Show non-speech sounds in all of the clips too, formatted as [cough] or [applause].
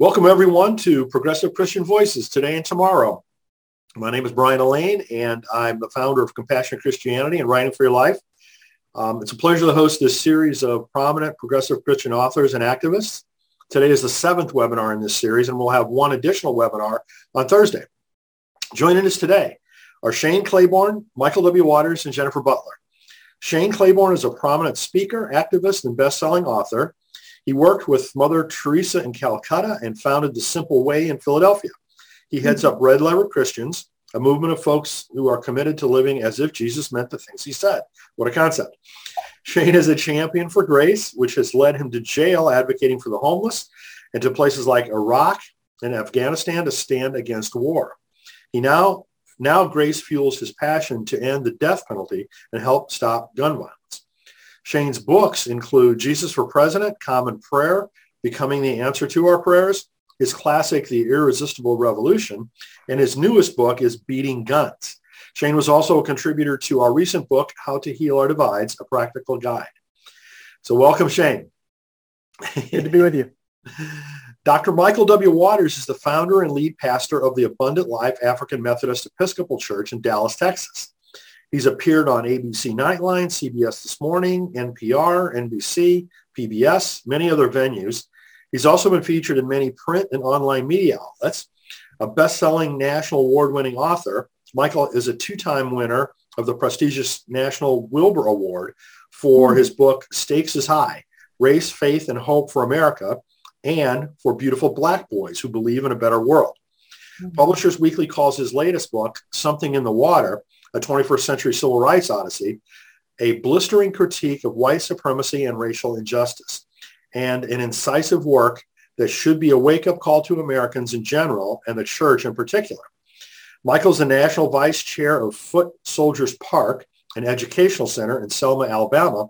Welcome everyone to Progressive Christian Voices today and tomorrow. My name is Brian Allain and I'm the founder of Compassionate Christianity and Writing for Your Life. Um, it's a pleasure to host this series of prominent progressive Christian authors and activists. Today is the seventh webinar in this series and we'll have one additional webinar on Thursday. Joining us today are Shane Claiborne, Michael W. Waters, and Jennifer Butler. Shane Claiborne is a prominent speaker, activist, and best-selling author. He worked with Mother Teresa in Calcutta and founded the Simple Way in Philadelphia. He heads up Red Letter Christians, a movement of folks who are committed to living as if Jesus meant the things he said. What a concept. Shane is a champion for grace, which has led him to jail advocating for the homeless and to places like Iraq and Afghanistan to stand against war. He now, now grace fuels his passion to end the death penalty and help stop gun violence. Shane's books include Jesus for President, Common Prayer, Becoming the Answer to Our Prayers, his classic, The Irresistible Revolution, and his newest book is Beating Guns. Shane was also a contributor to our recent book, How to Heal Our Divides, a Practical Guide. So welcome, Shane. Good to be with you. Dr. Michael W. Waters is the founder and lead pastor of the Abundant Life African Methodist Episcopal Church in Dallas, Texas. He's appeared on ABC Nightline, CBS This Morning, NPR, NBC, PBS, many other venues. He's also been featured in many print and online media outlets. A best-selling national award-winning author, Michael is a two-time winner of the prestigious National Wilbur Award for his book Stakes is High, Race, Faith, and Hope for America, and for Beautiful Black Boys Who Believe in a Better World. Mm-hmm. Publishers Weekly calls his latest book, Something in the Water, a 21st Century Civil Rights Odyssey, a blistering critique of white supremacy and racial injustice, and an incisive work that should be a wake-up call to Americans in general and the church in particular. Michael's the National Vice Chair of Foot Soldiers Park, an educational center in Selma, Alabama,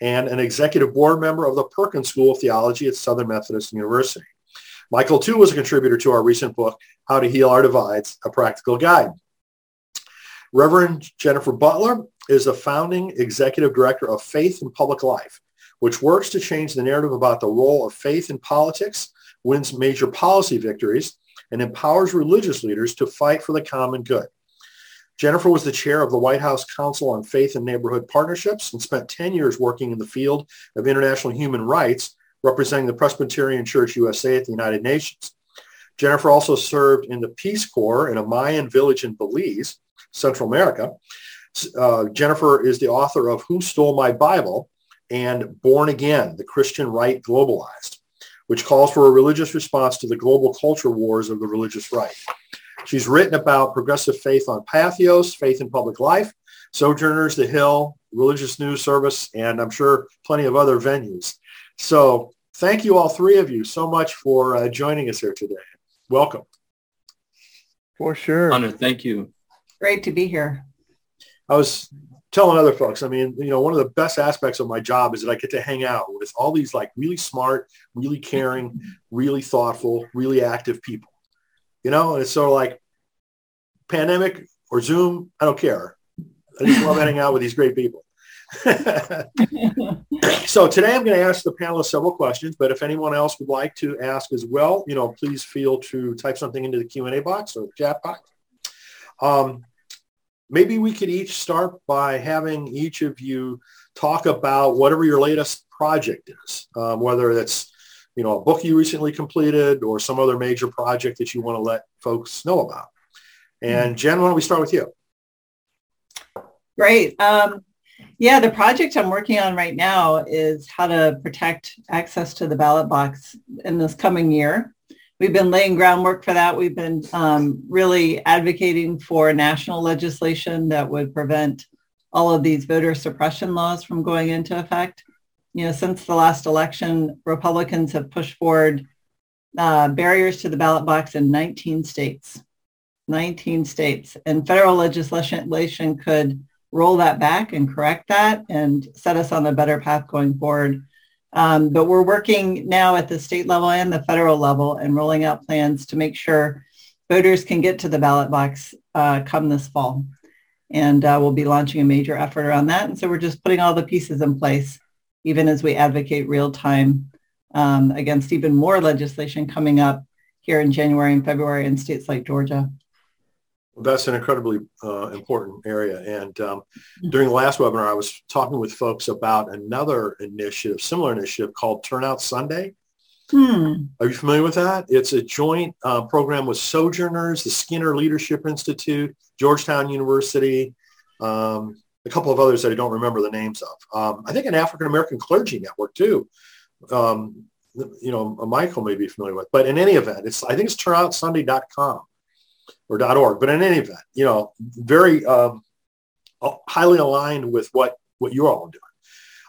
and an executive board member of the Perkins School of Theology at Southern Methodist University. Michael, too, was a contributor to our recent book, How to Heal Our Divides, a Practical Guide. Reverend Jennifer Butler is the founding executive director of Faith in Public Life, which works to change the narrative about the role of faith in politics, wins major policy victories, and empowers religious leaders to fight for the common good. Jennifer was the chair of the White House Council on Faith and Neighborhood Partnerships and spent 10 years working in the field of international human rights, representing the Presbyterian Church USA at the United Nations. Jennifer also served in the Peace Corps in a Mayan village in Belize Central America. Uh, Jennifer is the author of Who Stole My Bible and Born Again, The Christian Right Globalized, which calls for a religious response to the global culture wars of the religious right. She's written about progressive faith on Patheos, Faith in Public Life, Sojourners, The Hill, Religious News Service, and I'm sure plenty of other venues. So thank you all three of you so much for uh, joining us here today. Welcome. For sure. Honor, thank you. Great to be here. I was telling other folks, I mean, you know, one of the best aspects of my job is that I get to hang out with all these like really smart, really caring, really thoughtful, really active people. You know, and it's sort of like pandemic or Zoom, I don't care. I just love hanging out with these great people. [laughs] so today I'm going to ask the panelists several questions, but if anyone else would like to ask as well, you know, please feel to type something into the Q&A box or chat box. Um, maybe we could each start by having each of you talk about whatever your latest project is, um, whether it's you know a book you recently completed or some other major project that you want to let folks know about. And Jen, why don't we start with you? Great. Um, yeah, the project I'm working on right now is how to protect access to the ballot box in this coming year we've been laying groundwork for that. We've been um, really advocating for national legislation that would prevent all of these voter suppression laws from going into effect. You know, since the last election, Republicans have pushed forward uh, barriers to the ballot box in 19 states. 19 states. And federal legislation could roll that back and correct that and set us on a better path going forward um, but we're working now at the state level and the federal level and rolling out plans to make sure voters can get to the ballot box uh, come this fall. And uh, we'll be launching a major effort around that. And so we're just putting all the pieces in place, even as we advocate real time um, against even more legislation coming up here in January and February in states like Georgia. That's an incredibly uh, important area. And um, during the last webinar, I was talking with folks about another initiative, similar initiative called Turnout Sunday. Hmm. Are you familiar with that? It's a joint uh, program with Sojourners, the Skinner Leadership Institute, Georgetown University, um, a couple of others that I don't remember the names of. Um, I think an African American clergy network too. Um, you know, Michael may be familiar with, but in any event, it's I think it's turnoutsunday.com or .org. But in any event, you know, very um, highly aligned with what what you're all doing.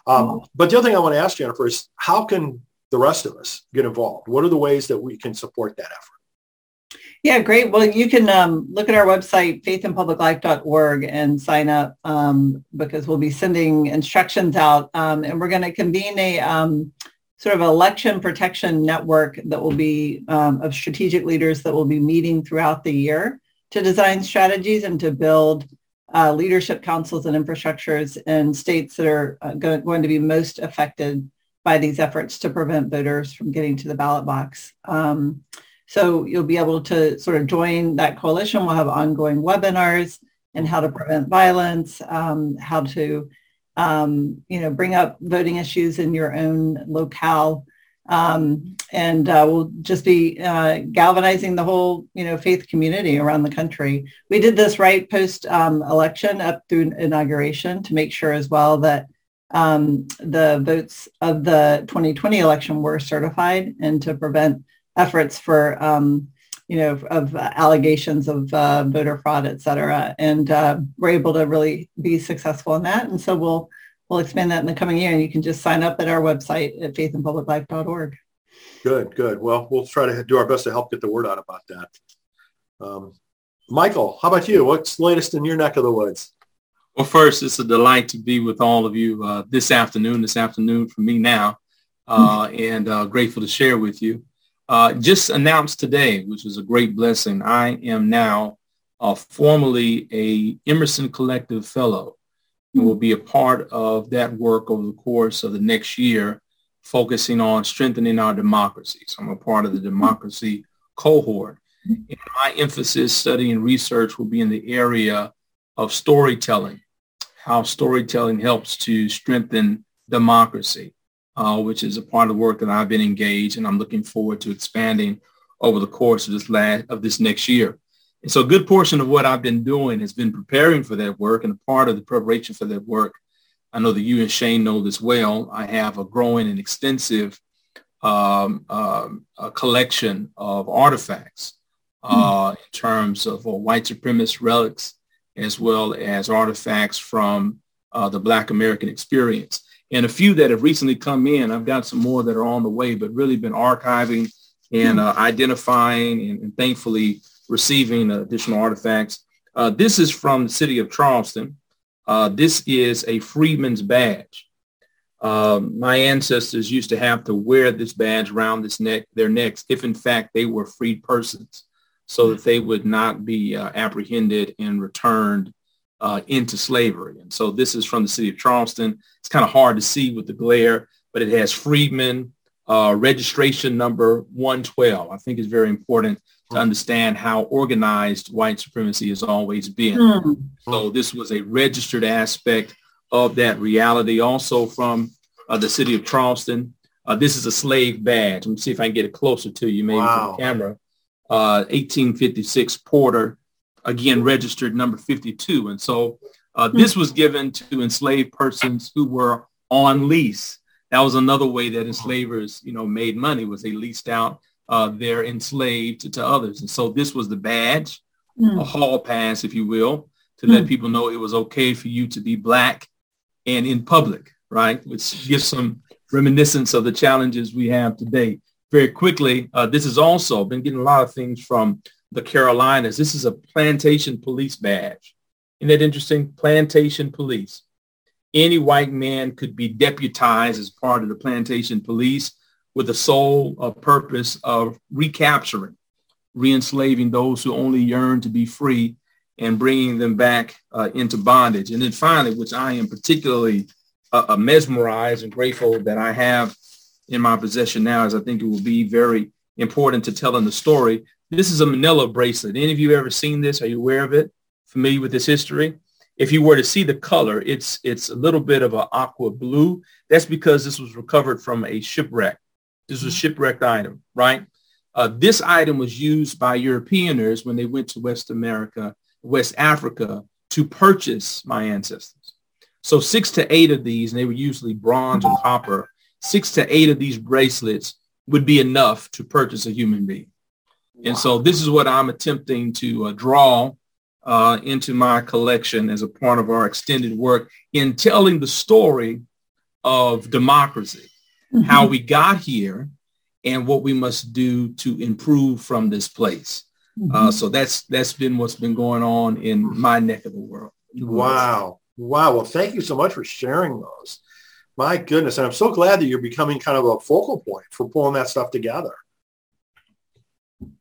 Um, mm-hmm. But the other thing I want to ask Jennifer is how can the rest of us get involved? What are the ways that we can support that effort? Yeah, great. Well, you can um, look at our website, faithandpubliclife.org, and sign up um, because we'll be sending instructions out. Um, and we're going to convene a um, sort of election protection network that will be um, of strategic leaders that will be meeting throughout the year to design strategies and to build uh, leadership councils and infrastructures in states that are uh, go- going to be most affected by these efforts to prevent voters from getting to the ballot box. Um, so you'll be able to sort of join that coalition. We'll have ongoing webinars and how to prevent violence, um, how to um, you know, bring up voting issues in your own locale. Um, and uh, we'll just be uh, galvanizing the whole, you know, faith community around the country. We did this right post um, election up through inauguration to make sure as well that um, the votes of the 2020 election were certified and to prevent efforts for um, you know, of allegations of uh, voter fraud, et cetera. And uh, we're able to really be successful in that. And so we'll we'll expand that in the coming year. And you can just sign up at our website at faithandpubliclife.org. Good, good. Well, we'll try to do our best to help get the word out about that. Um, Michael, how about you? What's latest in your neck of the woods? Well, first, it's a delight to be with all of you uh, this afternoon, this afternoon for me now, uh, [laughs] and uh, grateful to share with you. Uh, just announced today, which is a great blessing. I am now uh, formally a Emerson Collective Fellow and will be a part of that work over the course of the next year, focusing on strengthening our democracy. So I'm a part of the democracy cohort. And my emphasis, study, and research will be in the area of storytelling, how storytelling helps to strengthen democracy uh, which is a part of the work that I've been engaged and I'm looking forward to expanding over the course of this last, of this next year. And so a good portion of what I've been doing has been preparing for that work and a part of the preparation for that work. I know that you and Shane know this well. I have a growing and extensive um, um, collection of artifacts uh, mm. in terms of uh, white supremacist relics as well as artifacts from uh, the Black American experience and a few that have recently come in. I've got some more that are on the way, but really been archiving and uh, identifying and, and, thankfully receiving additional artifacts. Uh, this is from the city of Charleston. Uh, this is a freedman's badge. Um, my ancestors used to have to wear this badge around this neck, their necks, if in fact they were freed persons, so that they would not be uh, apprehended and returned uh, into slavery. And so this is from the city of Charleston. It's kind of hard to see with the glare, but it has Freedman uh, registration number 112. I think it's very important to understand how organized white supremacy has always been. Mm. So this was a registered aspect of that reality. Also from uh, the city of Charleston. Uh, this is a slave badge. Let me see if I can get it closer to you, maybe wow. to the camera. 1856 uh, Porter again registered number 52. And so uh, hmm. this was given to enslaved persons who were on lease. That was another way that enslavers, you know, made money was they leased out uh, their enslaved to, to, others. And so this was the badge, mm. a hall pass, if you will, to mm. let hmm. people know it was okay for you to be black and in public, right? Which gives some reminiscence of the challenges we have today. Very quickly, uh, this has also been getting a lot of things from the Carolinas. This is a plantation police badge. Isn't that interesting? Plantation police. Any white man could be deputized as part of the plantation police with the sole uh, purpose of recapturing, re-enslaving those who only yearn to be free and bringing them back uh, into bondage. And then finally, which I am particularly uh, uh mesmerized and grateful that I have in my possession now, as I think it will be very important to telling the story. This is a manilla bracelet. Any of you ever seen this? Are you aware of it? Familiar with this history? If you were to see the color, it's it's a little bit of an aqua blue. That's because this was recovered from a shipwreck. This was a shipwrecked item, right? Uh, this item was used by Europeaners when they went to West America, West Africa to purchase my ancestors. So six to eight of these, and they were usually bronze or copper, six to eight of these bracelets would be enough to purchase a human being. Wow. And so this is what I'm attempting to uh, draw uh, into my collection as a part of our extended work in telling the story of democracy, mm-hmm. how we got here and what we must do to improve from this place. Mm-hmm. Uh, so that's that's been what's been going on in my neck of the world. Wow. Wow. Well, thank you so much for sharing those. My goodness. And I'm so glad that you're becoming kind of a focal point for pulling that stuff together.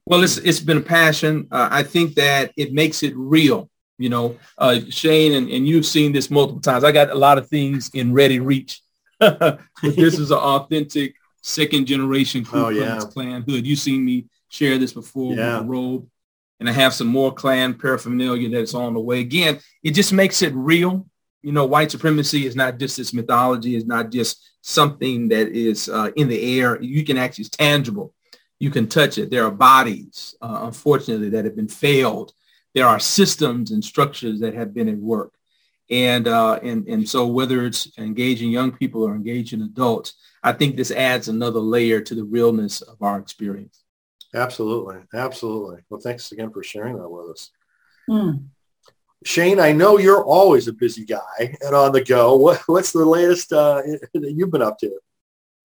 Well, it's it's been a passion. Uh, I think that it makes it real. You know, uh, Shane, and, and you've seen this multiple times. I got a lot of things in ready reach, [laughs] but this is an authentic second generation Ku oh, yeah. Klan hood. You've seen me share this before yeah. with a robe, and I have some more Klan paraphernalia that's on the way. Again, it just makes it real you know, white supremacy is not just this mythology. It's not just something that is uh, in the air. You can actually, it's tangible. You can touch it. There are bodies, uh, unfortunately, that have been failed. There are systems and structures that have been at work. And, uh, and, and so whether it's engaging young people or engaging adults, I think this adds another layer to the realness of our experience. Absolutely. Absolutely. Well, thanks again for sharing that with us. Mm. Shane, I know you're always a busy guy and on the go. What, what's the latest uh, that you've been up to?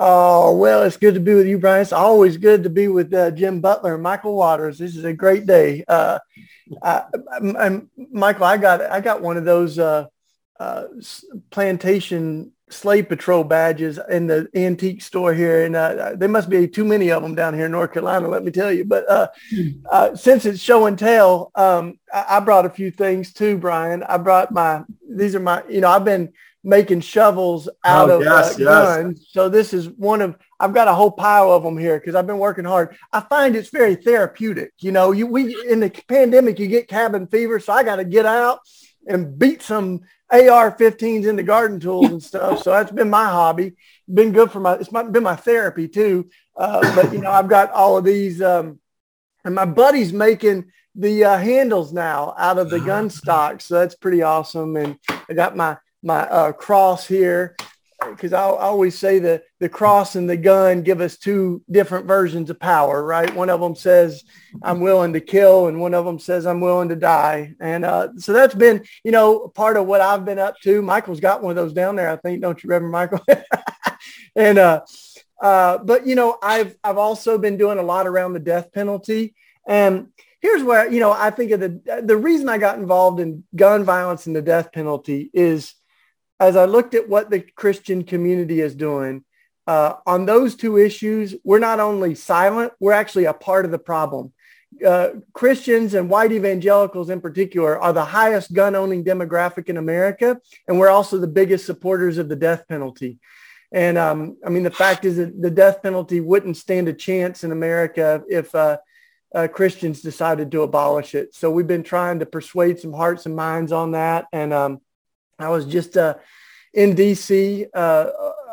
Oh, well, it's good to be with you, Brian. It's always good to be with uh, Jen Butler and Michael Waters. This is a great day. Uh, I, I'm, Michael, I got I got one of those uh, uh plantation slave patrol badges in the antique store here, and uh, there must be too many of them down here in North Carolina. Let me tell you. But uh, hmm. uh, since it's show and tell, um, I, I, brought a few things too, Brian. I brought my these are my you know I've been making shovels out oh, of yes, uh, guns. So this is one of I've got a whole pile of them here because I've been working hard. I find it's very therapeutic. You know, you we in the pandemic you get cabin fever, so I got to get out and beat some AR-15s into garden tools and stuff. So that's been my hobby. Been good for my. It's been my therapy too. Uh, but you know, I've got all of these, um, and my buddy's making the uh, handles now out of the gun stock. So that's pretty awesome. And I got my my uh, cross here because I, always say that the cross and the gun give us two different versions of power, right? One of them says, I'm willing to kill, and one of them says, I'm willing to die. And uh, so that's been, you know, part of what I've been up to. Michael's got one of those down there, I think, don't you, Reverend Michael? [laughs] and, uh, uh, but, you know, I've, I've also been doing a lot around the death penalty. And here's where, you know, I think of the, the reason I got involved in gun violence and the death penalty is as I looked at what the Christian community is doing uh, on those two issues, we're not only silent, we're actually a part of the problem. Uh, Christians and white evangelicals in particular are the highest gun owning demographic in America, and we're also the biggest supporters of the death penalty. And um, I mean, the fact is that the death penalty wouldn't stand a chance in America if uh, uh, Christians decided to abolish it. So we've been trying to persuade some hearts and minds on that. And um, I was just uh, in DC uh,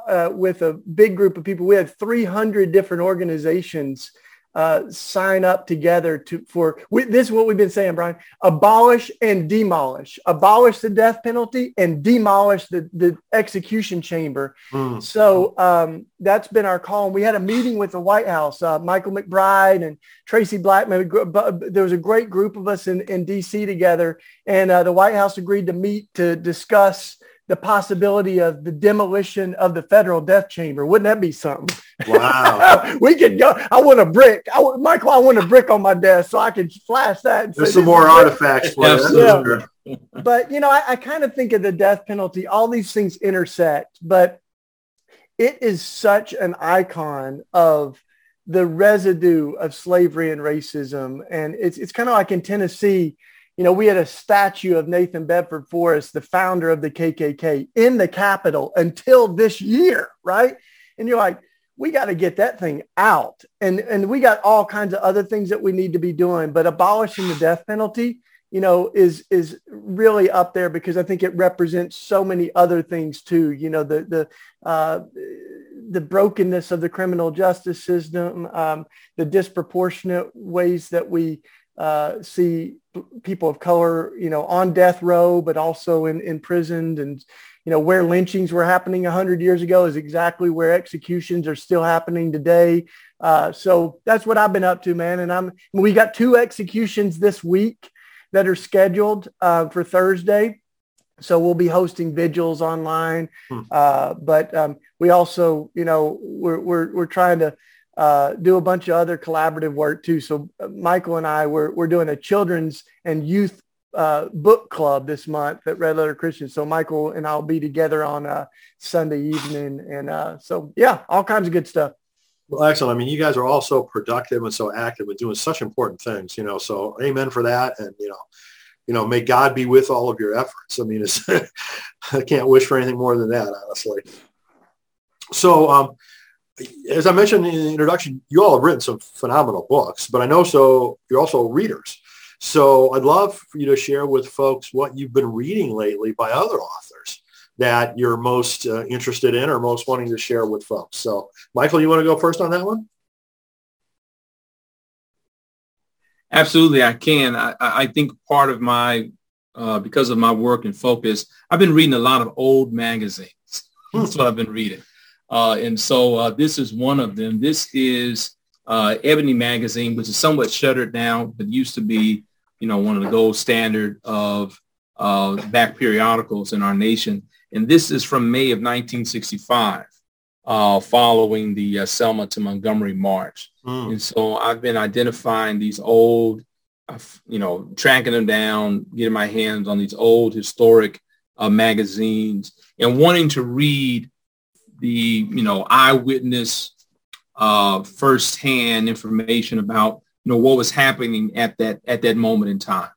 uh, with a big group of people. We had 300 different organizations uh, sign up together to for we, this is what we've been saying, Brian. Abolish and demolish. Abolish the death penalty and demolish the, the execution chamber. Mm. So um, that's been our call. And we had a meeting with the White House. Uh, Michael McBride and Traci Blackmon. There was a great group of us in, in D.C. together, and uh, the White House agreed to meet to discuss the possibility of the demolition of the federal death chamber. Wouldn't that be something? Wow. [laughs] we could go. I want a brick. I want, Michael, I want a brick on my desk so I can flash that. There's some more artifacts yeah. but, you know, I, I kind of think of the death penalty. All these things intersect, but it is such an icon of the residue of slavery and racism. And it's, it's kind of like in Tennessee, you know, we had a statue of Nathan Bedford Forrest, the founder of the KKK, in the Capitol until this year, right? And you're like, we got to get that thing out. And, and we got all kinds of other things that we need to be doing, but abolishing the death penalty, you know, is, is really up there because I think it represents so many other things too. You know, the, the, uh, the brokenness of the criminal justice system, um, the disproportionate ways that we uh, see people of color, you know, on death row, but also in, imprisoned and, you know, where lynchings were happening 100 years ago is exactly where executions are still happening today. Uh, so that's what I've been up to, man. And I'm, we got two executions this week that are scheduled uh, for Thursday. So we'll be hosting vigils online. Hmm. Uh, but um, we also, you know, we're, we're, we're trying to uh, do a bunch of other collaborative work too. So uh, Michael and I, we're, we're doing a children's and youth uh, book club this month at Red Letter Christian. So Michael and I'll be together on a Sunday evening. And uh, so, yeah, all kinds of good stuff. Well, excellent. I mean, you guys are all so productive and so active and doing such important things, you know, so amen for that. And, you know, you know, may God be with all of your efforts. I mean, it's, [laughs] I can't wish for anything more than that, honestly. So, um, as I mentioned in the introduction, you all have written some phenomenal books, but I know so you're also readers. So I'd love for you to share with folks what you've been reading lately by other authors that you're most uh, interested in or most wanting to share with folks. So Michael, you want to go first on that one? Absolutely, I can. I, I think part of my, uh, because of my work and focus, I've been reading a lot of old magazines. [laughs] That's what I've been reading. Uh, and so uh, this is one of them. This is uh, Ebony Magazine, which is somewhat shuttered now, but used to be, you know, one of the gold standard of uh, back periodicals in our nation. And this is from May of 1965, uh, following the uh, Selma to Montgomery March. Mm. And so I've been identifying these old, you know, tracking them down, getting my hands on these old historic uh, magazines and wanting to read the, you know, eyewitness uh, firsthand information about you know what was happening at that at that moment in time.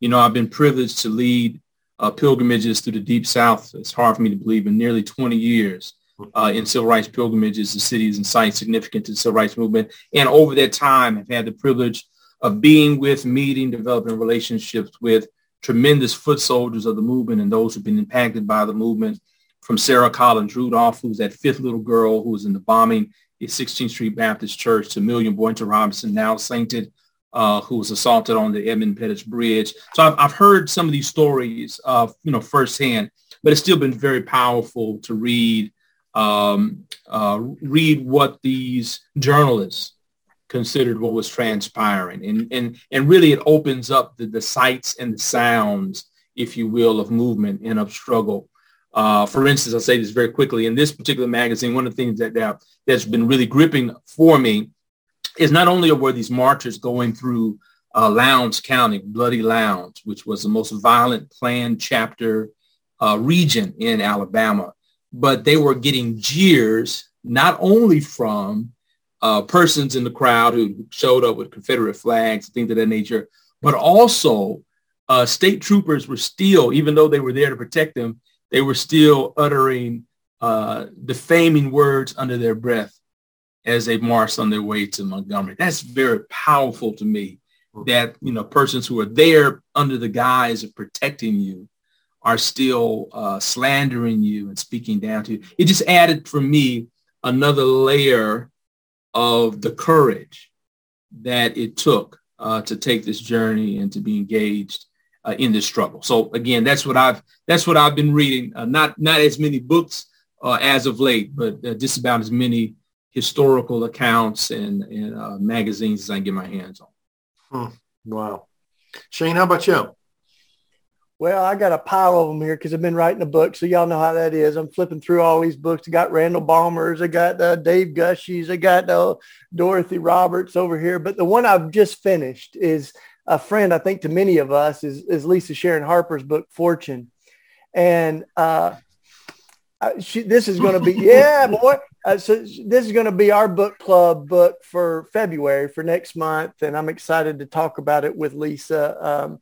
You know, I've been privileged to lead uh, pilgrimages through the Deep South. It's hard for me to believe in nearly 20 years uh, in civil rights pilgrimages to cities and sites significant to the civil rights movement. And over that time, I've had the privilege of being with, meeting, developing relationships with tremendous foot soldiers of the movement and those who've been impacted by the movement from Sarah Collins Rudolph, who's that fifth little girl who was in the bombing at 16th Street Baptist Church, to Amelia Boynton Robinson, now sainted, uh, who was assaulted on the Edmund Pettus Bridge. So I've, I've heard some of these stories, uh, you know, firsthand, but it's still been very powerful to read, um, uh, read what these journalists considered what was transpiring. And, and, and really it opens up the, the sights and the sounds, if you will, of movement and of struggle uh, for instance, I'll say this very quickly. In this particular magazine, one of the things that, that that's been really gripping for me is not only were these marchers going through uh, Lowndes County, Bloody Lowndes, which was the most violent planned chapter uh, region in Alabama, but they were getting jeers not only from uh, persons in the crowd who showed up with Confederate flags, things of that nature, but also uh, state troopers were still, even though they were there to protect them, they were still uttering uh, defaming words under their breath as they marched on their way to Montgomery. That's very powerful to me that, you know, persons who are there under the guise of protecting you are still uh, slandering you and speaking down to you. It just added for me another layer of the courage that it took uh, to take this journey and to be engaged uh, in this struggle. So again, that's what I've that's what I've been reading. Uh, not not as many books uh, as of late, but uh, just about as many historical accounts and, and uh, magazines as I can get my hands on. Hmm. Wow, Shane, how about you? Well, I got a pile of them here because I've been writing a book, so y'all know how that is. I'm flipping through all these books. I got Randall Balmer's, I got uh, Dave Gushee's, I got uh, Dorothy Roberts over here. But the one I've just finished is a friend, I think to many of us, is, is Lisa Sharon Harper's book, Fortune. And uh, she, this is going to be, [laughs] yeah, boy. Uh, so this is going to be our book club book for February, for next month. And I'm excited to talk about it with Lisa. Um,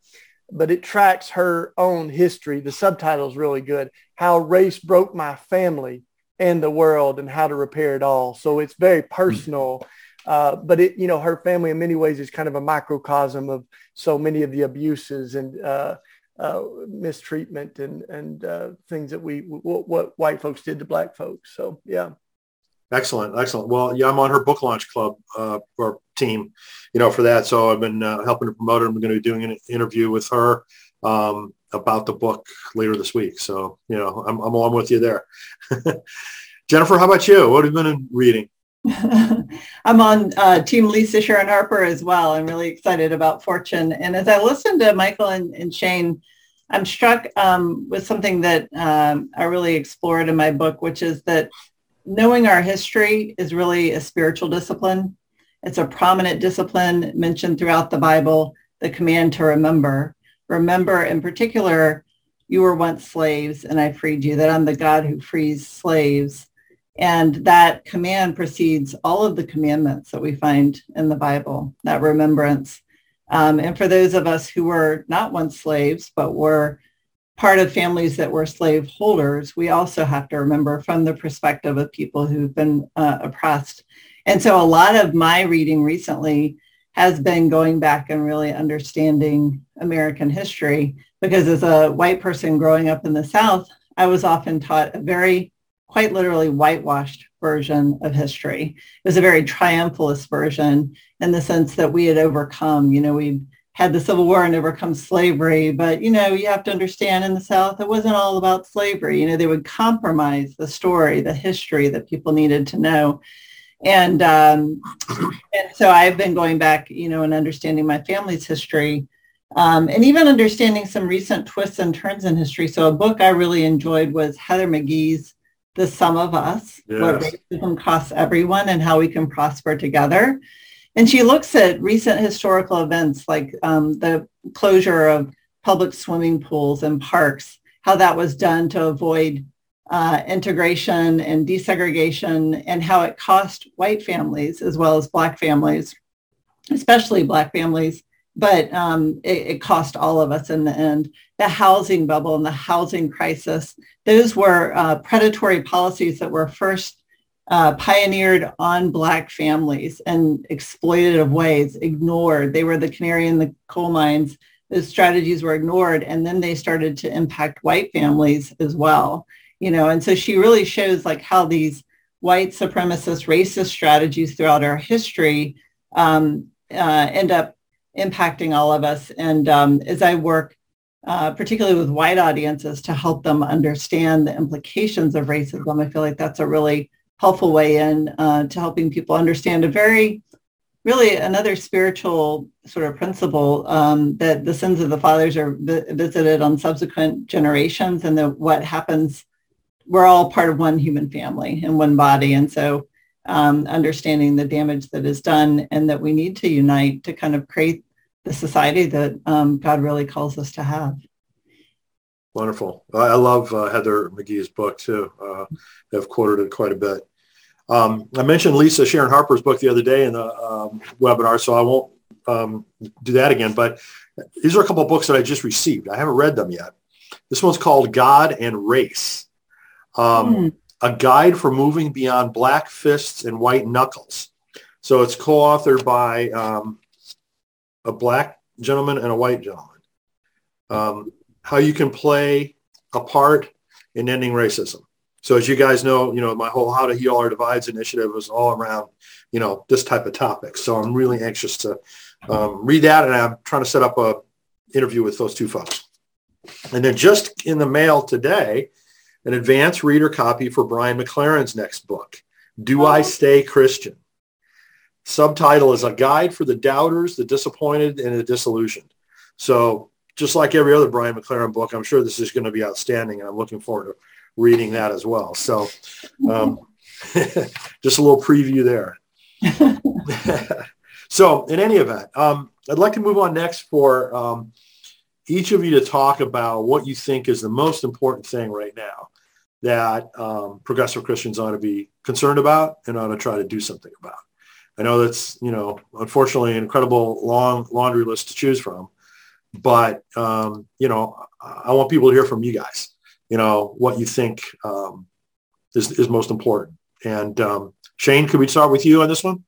but it tracks her own history. The subtitle is really good. How Race Broke My Family and the world and how to repair it all. So it's very personal. Uh, but it, you know, her family in many ways is kind of a microcosm of so many of the abuses and uh, uh, mistreatment and and uh, things that we what, what white folks did to black folks. So yeah. Excellent, excellent. Well, yeah, I'm on her book launch club uh, or team, you know, for that. So I've been uh, helping to promote her. I'm going to be doing an interview with her um, about the book later this week. So you know, I'm, I'm along with you there. [laughs] Jennifer, how about you? What have you been reading? I'm on uh, Team Lisa Sharon Harper as well. I'm really excited about Fortune. And as I listen to Michael and, and Shane, I'm struck um, with something that um, I really explored in my book, which is that knowing our history is really a spiritual discipline. It's a prominent discipline mentioned throughout the Bible, the command to remember. Remember in particular, you were once slaves and I freed you, that I'm the God who frees slaves. And that command precedes all of the commandments that we find in the Bible, that remembrance. Um, and for those of us who were not once slaves, but were part of families that were slave holders, we also have to remember from the perspective of people who've been uh, oppressed. And so a lot of my reading recently has been going back and really understanding American history because as a white person growing up in the South, I was often taught a very quite literally whitewashed version of history. It was a very triumphalist version in the sense that we had overcome, you know, we had the Civil War and overcome slavery. But, you know, you have to understand in the South, it wasn't all about slavery. You know, they would compromise the story, the history that people needed to know. And, um, and so I've been going back, you know, and understanding my family's history um, and even understanding some recent twists and turns in history. So a book I really enjoyed was Heather McGhee's The Sum of Us, yes. what racism costs everyone and how we can prosper together. And she looks at recent historical events like um, the closure of public swimming pools and parks, how that was done to avoid uh, integration and desegregation and how it cost white families as well as black families, especially black families, but um, it, it, cost all of us in the end. The housing bubble and the housing crisis, those were uh, predatory policies that were first uh, pioneered on black families and exploitative ways, ignored. They were the canary in the coal mines. Those strategies were ignored, and then they started to impact white families as well. You know, and so she really shows like how these white supremacist racist strategies throughout our history um, uh, end up impacting all of us. And um, as I work uh, particularly with white audiences to help them understand the implications of racism. I feel like that's a really helpful way in uh, to helping people understand a very really another spiritual sort of principle um, that the sins of the fathers are vi- visited on subsequent generations and that what happens we're all part of one human family and one body and so um, understanding the damage that is done and that we need to unite to kind of create the society that um, god really calls us to have Wonderful. I love uh, Heather McGhee's book too. Uh, I've quoted it quite a bit. Um, I mentioned Lisa Sharon Harper's book the other day in the um, webinar, so I won't um, do that again. But these are a couple of books that I just received. I haven't read them yet. This one's called God and Race, mm. A guide for moving beyond black fists and white knuckles. So it's co-authored by um, a black gentleman and a white gentleman. Um, how you can play a part in ending racism. So as you guys know, you know, my whole How to Heal Our Divides initiative was all around, you know, this type of topic. So I'm really anxious to um, read that, and I'm trying to set up a interview with those two folks. And then just in the mail today, an advanced reader copy for Brian McLaren's next book, Do I Stay Christian? Subtitle is A Guide for the Doubters, the Disappointed, and the Disillusioned. So just like every other Brian McLaren book, I'm sure this is going to be outstanding, and I'm looking forward to reading that as well. So um, [laughs] just a little preview there. [laughs] so in any event, um, I'd like to move on next for um, each of you to talk about what you think is the most important thing right now that um, progressive Christians ought to be concerned about and ought to try to do something about. I know that's, you know, unfortunately an incredible long laundry list to choose from, but, um, you know, I want people to hear from you guys you know, what you think um, is, is most important. And um, Shane, could we start with you on this one?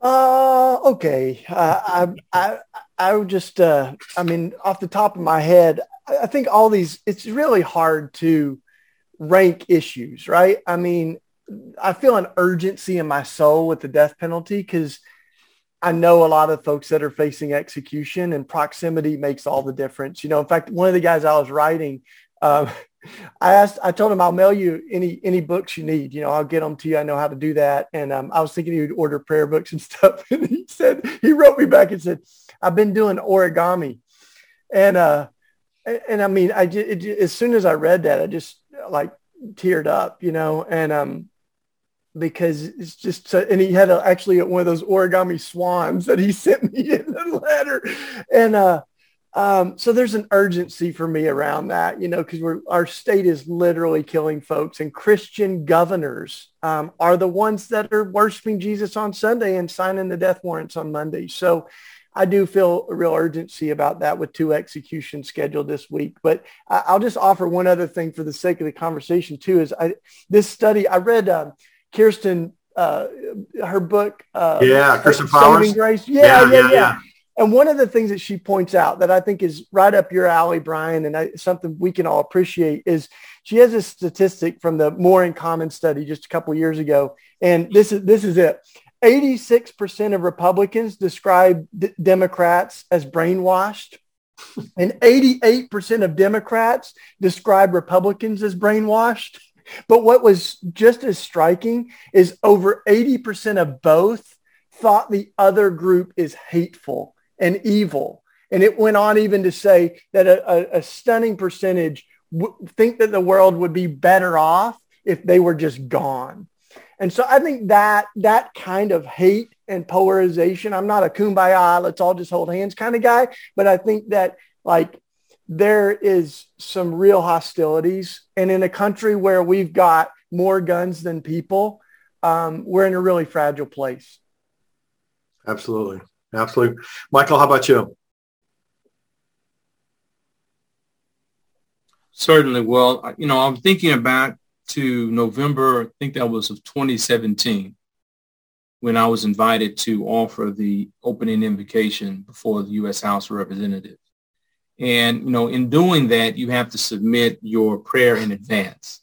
Uh, okay. Uh, I, I, I would just, uh, I mean, off the top of my head, I think all these, it's really hard to rank issues, right? I mean, I feel an urgency in my soul with the death penalty because I know a lot of folks that are facing execution and proximity makes all the difference. You know, in fact, one of the guys I was writing, um, [laughs] I asked, I told him I'll mail you any any books you need. You know, I'll get them to you. I know how to do that. And um, I was thinking he would order prayer books and [laughs] stuff. And he said he wrote me back and said, "I've been doing origami," and uh, and, I mean, I it, as soon as I read that, I just like teared up, you know, and um, because it's just so, and he had a, actually one of those origami swans that he [laughs] sent me in the letter, and uh um, so there's an urgency for me around that, you know, because we're our state is literally killing folks, and Christian governors um, are the ones that are worshiping Jesus on Sunday and signing the death warrants on Monday. So I do feel a real urgency about that with two executions scheduled this week. But I, will just offer one other thing for the sake of the conversation too. Is I this study I read um, Kirsten uh, her book. Uh, yeah, Kirsten Powers. Grace. Yeah yeah, yeah, yeah, yeah. And one of the things that she points out that I think is right up your alley, Brian, and I, something we can all appreciate is she has a statistic from the More in Common study just a couple years ago, and this is this is it. 86% of Republicans describe d- Democrats as brainwashed, [laughs] and 88% of Democrats describe Republicans as brainwashed. But what was just as striking is over 80% of both thought the other group is hateful and evil. And it went on even to say that a, a, a stunning percentage w- think that the world would be better off if they were just gone. And so I think that that kind of hate and polarization, I'm not a kumbaya, let's all just hold hands kind of guy, but I think that like there is some real hostilities. And in a country where we've got more guns than people, um, we're in a really fragile place. Absolutely. Absolutely. Michael, how about you? Certainly. Well, you know, I'm thinking back to November, I think that was of 2017, when I was invited to offer the opening invocation before the U.S. House of Representatives. And, you know, in doing that, you have to submit your prayer in advance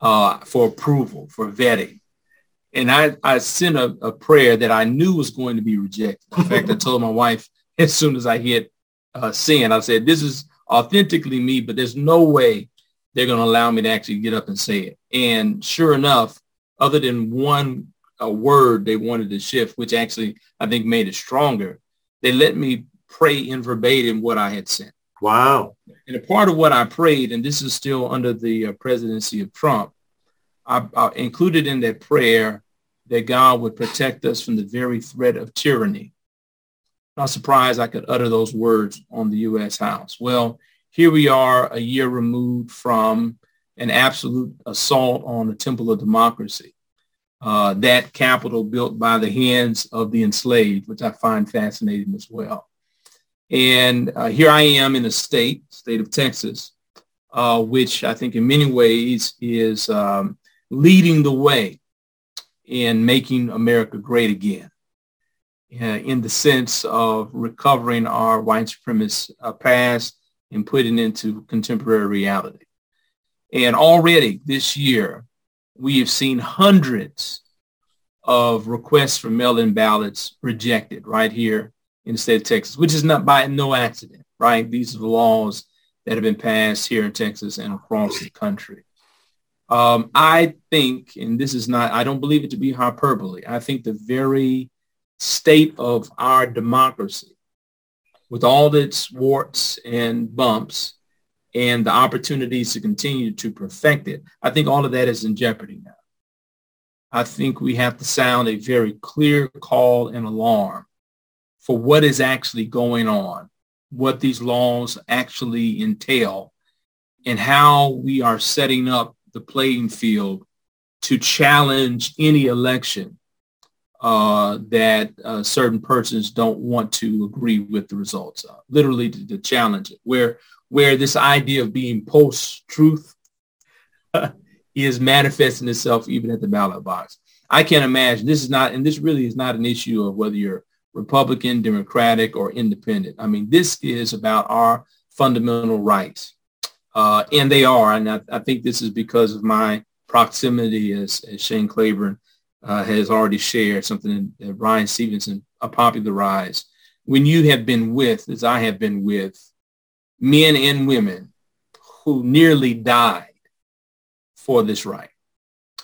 uh, for approval, for vetting and I, I sent a, a, prayer that I knew was going to be rejected. In fact, I told my wife [laughs] as soon as I hit uh, I said, this is authentically me, but there's no way they're going to allow me to actually get up and say it. And sure enough, other than one a word they wanted to shift, which actually I think made it stronger, they let me pray in verbatim what I had sent. Wow. And a part of what I prayed, and this is still under the uh, presidency of Trump, I, I included in that prayer that God would protect us from the very threat of tyranny. Not surprised I could utter those words on the U.S. House. Well, here we are a year removed from an absolute assault on the temple of democracy. Uh, that Capitol built by the hands of the enslaved, which I find fascinating as well. And uh, here I am in a state, state of Texas, uh, which I think in many ways is um, leading the way in making America great again uh, in the sense of recovering our white supremacist uh, past and putting into contemporary reality. And already this year, we have seen hundreds of requests for mail-in ballots rejected right here in the state of Texas, which is not by no accident, right? These are the laws that have been passed here in Texas and across the country. Um, I think, and this is not, I don't believe it to be hyperbole. I think the very state of our democracy, with all its warts and bumps and the opportunities to continue to perfect it, I think all of that is in jeopardy now. I think we have to sound a very clear call and alarm for what is actually going on, what these laws actually entail, and how we are setting up the playing field to challenge any election uh, that uh, certain persons don't want to agree with the results of. Literally to, to challenge it, where where this idea of being post-truth [laughs] is manifesting itself even at the ballot box. I can't imagine this is not, and this really is not an issue of whether you're Republican, Democratic, or independent. I mean, this is about our fundamental rights. Uh, and they are. And I, I, think this is because of my proximity, as, as Shane Claiborne uh, has already shared, something that Bryan Stevenson popularized. When you have been with, as I have been with, men and women who nearly died for this right.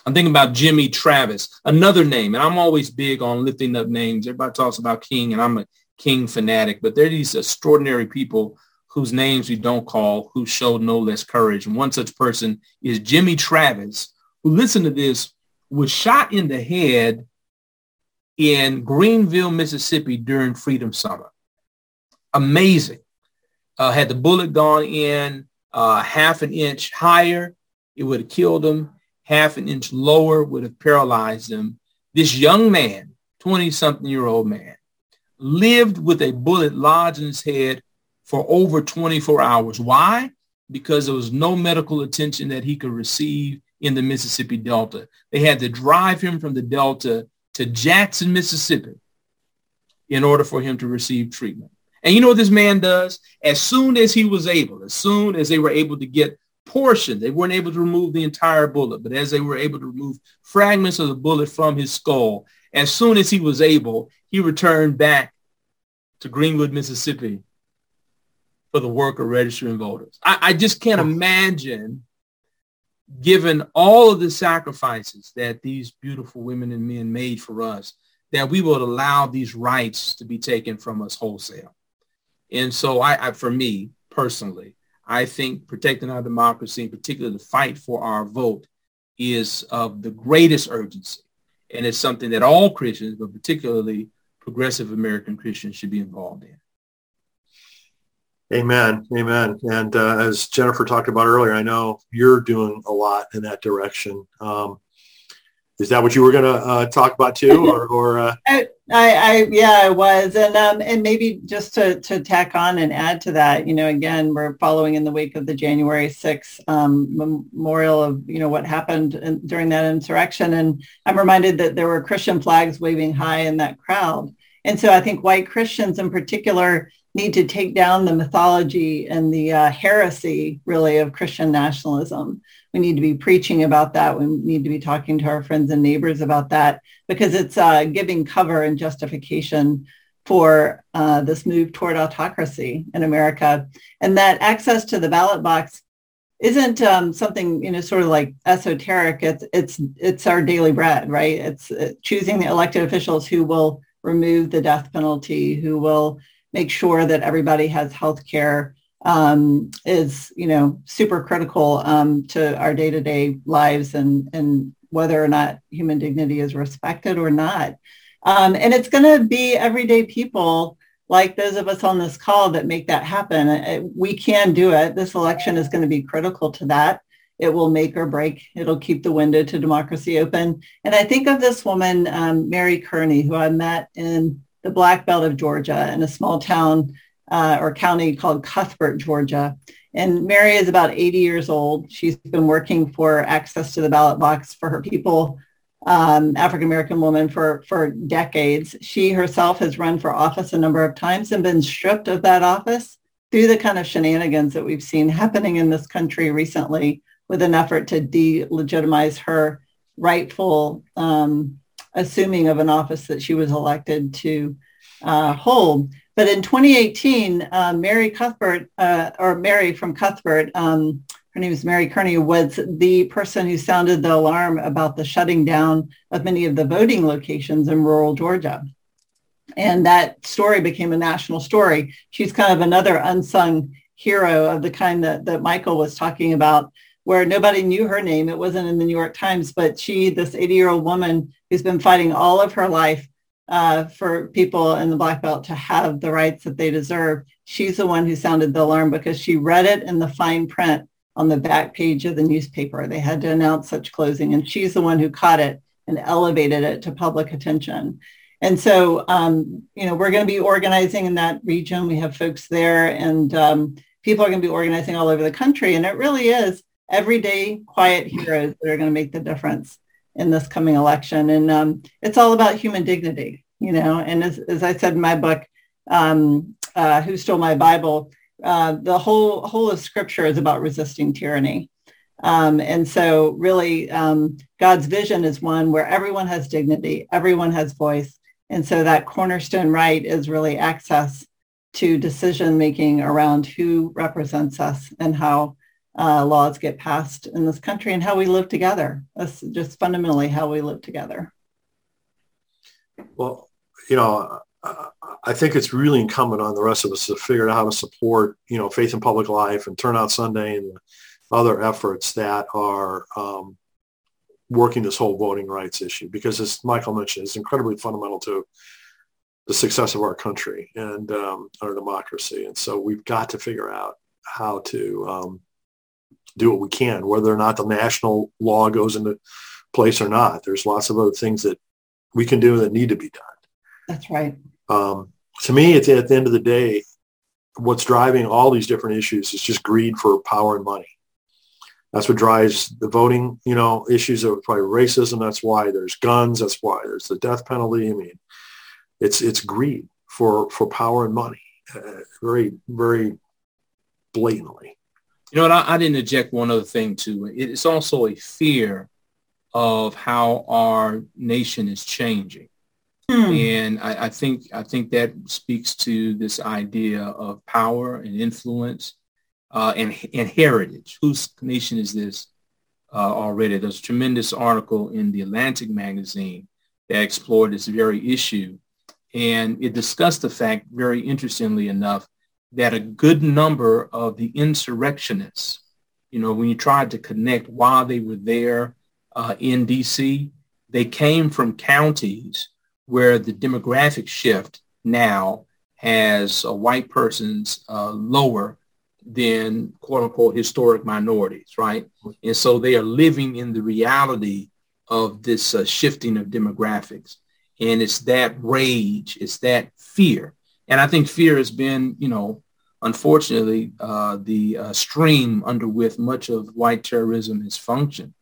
I'm thinking about Jimmy Travis, another name, and I'm always big on lifting up names. Everybody talks about King, and I'm a King fanatic, but there are these extraordinary people whose names we don't call, who showed no less courage. And one such person is Jimmy Travis, who, listen to this, was shot in the head in Greenville, Mississippi during Freedom Summer. Amazing. Uh, had the bullet gone in uh, half an inch higher, it would have killed him half an inch lower would have paralyzed him. This young man, 20-something year old man, lived with a bullet lodged in his head for over 24 hours. Why? Because there was no medical attention that he could receive in the Mississippi Delta. They had to drive him from the Delta to Jackson, Mississippi in order for him to receive treatment. And you know what this man does? As soon as he was able, as soon as they were able to get portion. They weren't able to remove the entire bullet, but as they were able to remove fragments of the bullet from his skull, as soon as he was able, he returned back to Greenwood, Mississippi for the work of registering voters. I, I just can't imagine, given all of the sacrifices that these beautiful women and men made for us, that we would allow these rights to be taken from us wholesale. And so I, I for me personally, I think protecting our democracy, in particular the fight for our vote, is of the greatest urgency. And it's something that all Christians, but particularly progressive American Christians, should be involved in. Amen. Amen. And uh, as Jennifer talked about earlier, I know you're doing a lot in that direction. Um, is that what you were going to uh, talk about too, [laughs] or, or uh... I, I, yeah, I was, and um, and maybe just to to tack on and add to that, you know, again, we're following in the wake of the January 6th um, memorial of you know what happened in, during that insurrection, and I'm reminded that there were Christian flags waving high in that crowd, and so I think white Christians in particular need to take down the mythology and the uh, heresy really of Christian nationalism we need to be preaching about that. We need to be talking to our friends and neighbors about that because it's uh, giving cover and justification for uh, this move toward autocracy in America. And that access to the ballot box isn't um, something, you know, sort of like esoteric. It's, it's, it's our daily bread, right? It's uh, choosing the elected officials who will remove the death penalty, who will make sure that everybody has health care, um, is, you know, super critical um, to our day-to-day lives and, and whether or not human dignity is respected or not. Um, and it's going to be everyday people like those of us on this call that make that happen. Uh, we can do it. This election is going to be critical to that. It will make or break. It'll keep the window to democracy open. And I think of this woman, um, Mary Kearney, who I met in the Black Belt of Georgia in a small town uh, or county called Cuthbert, Georgia. And Mary is about 80 years old. She's been working for access to the ballot box for her people, um, African-American woman for, for decades. She herself has run for office a number of times and been stripped of that office through the kind of shenanigans that we've seen happening in this country recently with an effort to delegitimize her rightful um, assuming of an office that she was elected to uh, hold. But in 2018, uh, Mary Cuthbert, uh, or Mary from Cuthbert, um, her name is Mary Kearney, was the person who sounded the alarm about the shutting down of many of the voting locations in rural Georgia. And that story became a national story. She's kind of another unsung hero of the kind that, that Michael was talking about, where nobody knew her name. It wasn't in the New York Times, but she, this 80-year-old woman who's been fighting all of her life uh, for people in the black belt to have the rights that they deserve. She's the one who sounded the alarm because she read it in the fine print on the back page of the newspaper. They had to announce such closing, and she's the one who caught it and elevated it to public attention. And so, um, you know, we're going to be organizing in that region. We have folks there, and um, people are going to be organizing all over the country. And it really is everyday quiet heroes that are going to make the difference in this coming election. And um, it's all about human dignity, you know. And as, as I said in my book, um, uh, Who Stole My Bible, uh, the whole whole of Scripture is about resisting tyranny. Um, and so really um, God's vision is one where everyone has dignity, everyone has voice. And so that cornerstone right is really access to decision making around who represents us and how uh, laws get passed in this country and how we live together. That's just fundamentally how we live together. Well, you know, I think it's really incumbent on the rest of us to figure out how to support, you know, faith in public life and Turnout Sunday and other efforts that are um, working this whole voting rights issue because, as Michael mentioned, it's incredibly fundamental to the success of our country and um, our democracy. And so we've got to figure out how to um, do what we can, whether or not the national law goes into place or not. There's lots of other things that we can do that need to be done. That's right. Um, to me, it's at the end of the day, what's driving all these different issues is just greed for power and money. That's what drives the voting, you know, issues of probably racism. That's why there's guns. That's why there's the death penalty. I mean, it's it's greed for for power and money, uh, very very blatantly. You know what? I, I didn't inject one other thing too. It's also a fear of how our nation is changing. Hmm. And I, I, think I think that speaks to this idea of power and influence uh, and, and heritage. Whose nation is this uh, already? There's a tremendous article in the Atlantic magazine that explored this very issue. And it discussed the fact, very interestingly enough, that a good number of the insurrectionists, you know, when you tried to connect while they were there uh, in D.C., they came from counties where the demographic shift now has uh, white persons uh, lower than quote unquote historic minorities, right? And so they are living in the reality of this uh, shifting of demographics. And it's that rage, it's that fear. And I think fear has been, you know, unfortunately, uh, the uh, stream under which much of white terrorism has functioned.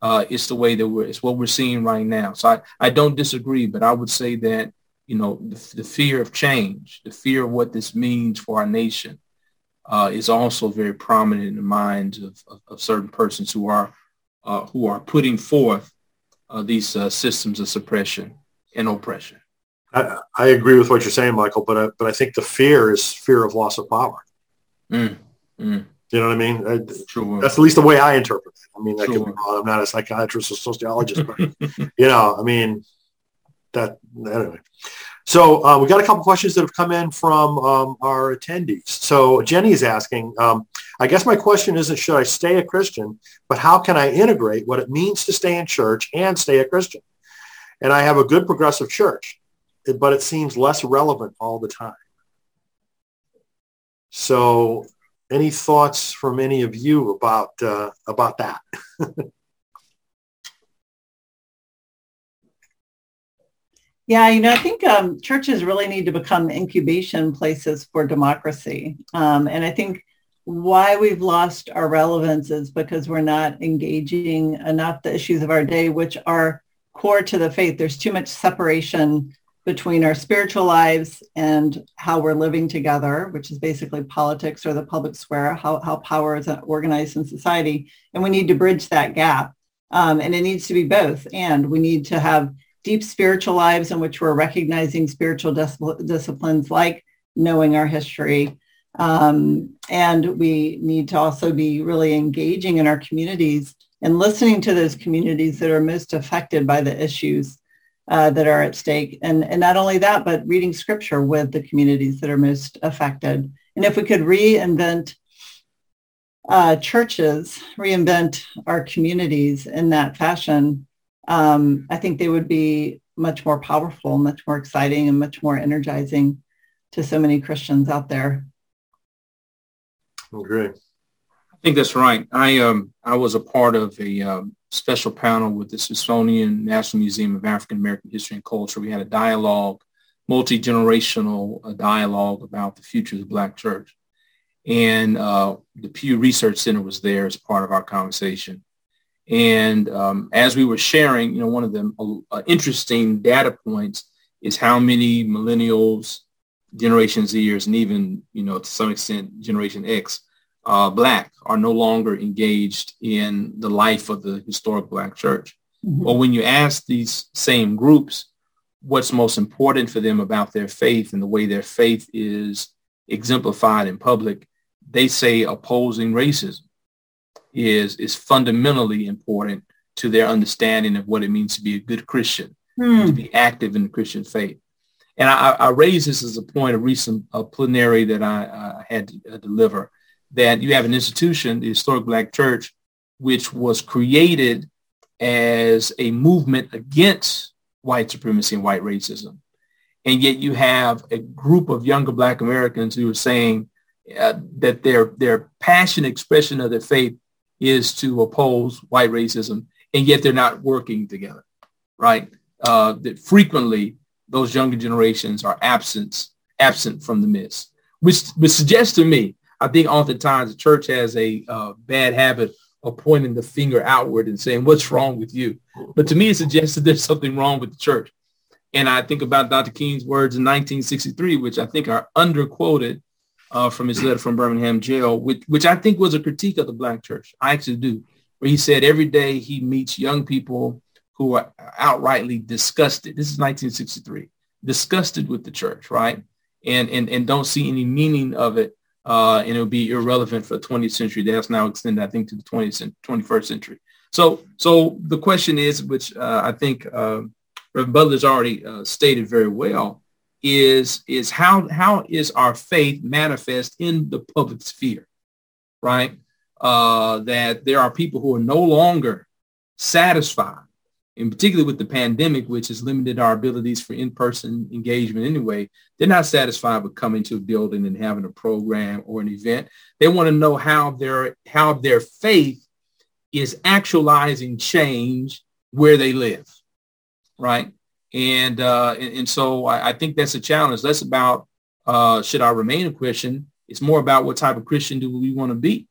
Uh, it's the way that we're, it's what we're seeing right now. So I, I don't disagree, but I would say that, you know, the, the fear of change, the fear of what this means for our nation uh, is also very prominent in the minds of, of, of certain persons who are, uh, who are putting forth uh, these systems of suppression and oppression. I, I, agree with what you're saying, Michael, but I, but I think the fear is fear of loss of power. Mm, mm. You know what I mean? I. That's at least the way I interpret it. I mean, I. I'm not a psychiatrist or sociologist, but you know, I mean, that anyway. So uh, we got a couple questions that have come in from um, our attendees. So Jenny is asking, um, I guess my question isn't should I stay a Christian, but how can I integrate what it means to stay in church and stay a Christian? And I have a good progressive church, but it seems less relevant all the time. So any thoughts from any of you about uh, about that? [laughs] yeah, you know, I think um, churches really need to become incubation places for democracy, um, and I think why we've lost our relevance is because we're not engaging enough the issues of our day, which are core to the faith. There's too much separation between our spiritual lives and how we're living together, which is basically politics or the public square, how, how power is organized in society. And we need to bridge that gap. Um, and it needs to be both. And we need to have deep spiritual lives in which we're recognizing spiritual dis- disciplines like knowing our history. Um, and we need to also be really engaging in our communities and listening to those communities that are most affected by the issues uh, that are at stake. And, and not only that, but reading scripture with the communities that are most affected. And if we could reinvent uh, churches, reinvent our communities in that fashion, um, I think they would be much more powerful, much more exciting, and much more energizing to so many Christians out there. Agree. I think that's right. I um I was a part of a um, special panel with the Smithsonian National Museum of African American History and Culture. We had a dialogue, multi-generational uh, dialogue about the future of the Black church. and uh, the Pew Research Center was there as part of our conversation. And um, as we were sharing, you know, one of the uh, interesting data points is how many millennials, Generation Zers, and even, you know, to some extent, Generation X, uh, Black, are no longer engaged in the life of the historic Black church. Mm-hmm. Well, when you ask these same groups what's most important for them about their faith and the way their faith is exemplified in public, they say opposing racism is, is fundamentally important to their understanding of what it means to be a good Christian, hmm. to be active in the Christian faith. And I, I raise this as a point of recent uh, plenary that I uh, had to uh, deliver, that you have an institution, the Historic Black Church, which was created as a movement against white supremacy and white racism. And yet you have a group of younger Black Americans who are saying uh, that their, their passionate expression of their faith is to oppose white racism, and yet they're not working together, right? Uh, that frequently those younger generations are absent, absent from the midst, which, which suggests to me, I think oftentimes the church has a uh, bad habit of pointing the finger outward and saying, what's wrong with you? But to me, it suggests that there's something wrong with the church. And I think about Dr. King's words in 1963, which I think are underquoted uh, from his letter from Birmingham jail, which, which I think was a critique of the black church. I actually do, where he said every day he meets young people who are outrightly disgusted. This is 1963, disgusted with the church, right? And, and, and don't see any meaning of it. Uh, and it'll be irrelevant for the 20th century. That's now extended, I think, to the 20th, 21st century. So, so the question is, which uh, I think uh, Reverend Butler's already uh, stated very well, is is how how is our faith manifest in the public sphere, right? Uh, that there are people who are no longer satisfied, in particular with the pandemic, which has limited our abilities for in-person engagement anyway. They're not satisfied with coming to a building and having a program or an event. They want to know how their how their faith is actualizing change where they live, right? And, uh, and, and, so I, I, think that's a challenge. That's about uh, should I remain a Christian. It's more about what type of Christian do we want to be.